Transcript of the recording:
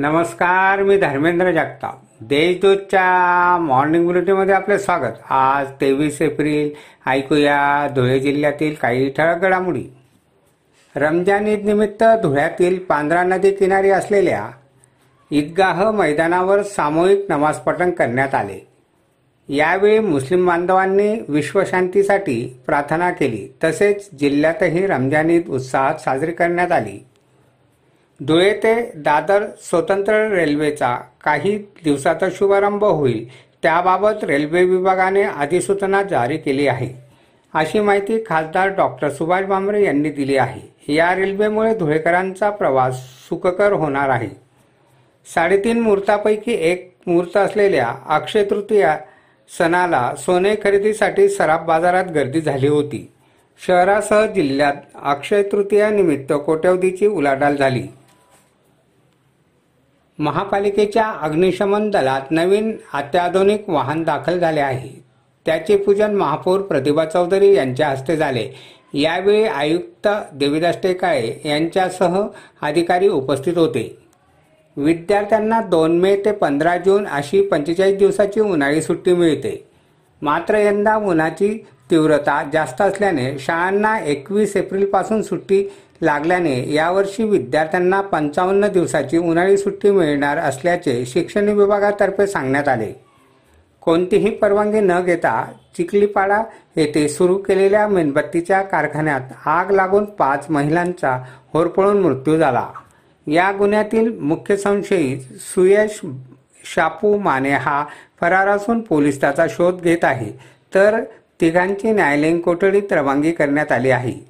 नमस्कार मी धर्मेंद्र जगताप. देशदूतच्या मॉर्निंग बुलेटिनमध्ये आपले स्वागत. आज तेवीस एप्रिल ऐकूया धुळे जिल्ह्यातील काही ठळक घडामोडी. रमजान ईद निमित्त धुळ्यातील पांढरा नदी किनारी असलेल्या ईदगाह मैदानावर सामूहिक नमाज पठण करण्यात आले. यावेळी मुस्लिम बांधवांनी विश्वशांतीसाठी प्रार्थना केली. तसेच जिल्ह्यातही रमजान ईद उत्साहात साजरी करण्यात आली. धुळे ते दादर स्वतंत्र रेल्वेचा काही दिवसातच शुभारंभ होईल. त्याबाबत रेल्वे विभागाने अधिसूचना जारी केली आहे. अशी माहिती खासदार डॉक्टर सुभाष भामरे यांनी दिली आहे. या रेल्वेमुळे धुळेकरांचा प्रवास सुखकर होणार आहे. साडेतीन मुहूर्तापैकी एक मुहूर्त असलेल्या अक्षय तृतीया सणाला सोने खरेदीसाठी सराफ बाजारात गर्दी झाली होती. शहरासह जिल्ह्यात अक्षय तृतीयानिमित्त कोट्यवधीची उलाढाल झाली. महापालिकेच्या अग्निशमन दलात नवीन अत्याधुनिक वाहन दाखल झाले आहे. त्याचे पूजन महापौर प्रतिभा चौधरी यांच्या हस्ते झाले. यावेळी आयुक्त देवीदास टेकाळे यांच्यासह अधिकारी उपस्थित होते. विद्यार्थ्यांना दोन मे ते पंधरा जून अशी पंचेचाळीस दिवसाची उन्हाळी सुट्टी मिळते. मात्र यंदा उन्हाची तीव्रता जास्त असल्याने शाळांना एकवीस एप्रिलपासून सुट्टी लागल्याने यावर्षी विद्यार्थ्यांना पंचावन्न दिवसाची उन्हाळी सुट्टी मिळणार असल्याचे शिक्षण विभागातर्फे सांगण्यात आले. कोणतीही परवानगी न घेता चिखलीपाडा येथे सुरू केलेल्या मेणबत्तीच्या कारखान्यात आग लागून पाच महिलांचा होरपळून मृत्यू झाला. या गुन्ह्यातील मुख्य संशयित सुयश शापू माने हा फरार असून पोलीस त्याचा शोध घेत आहे. तर तिघांची न्यायालयीन कोठडीत रवानगी करण्यात आली आहे.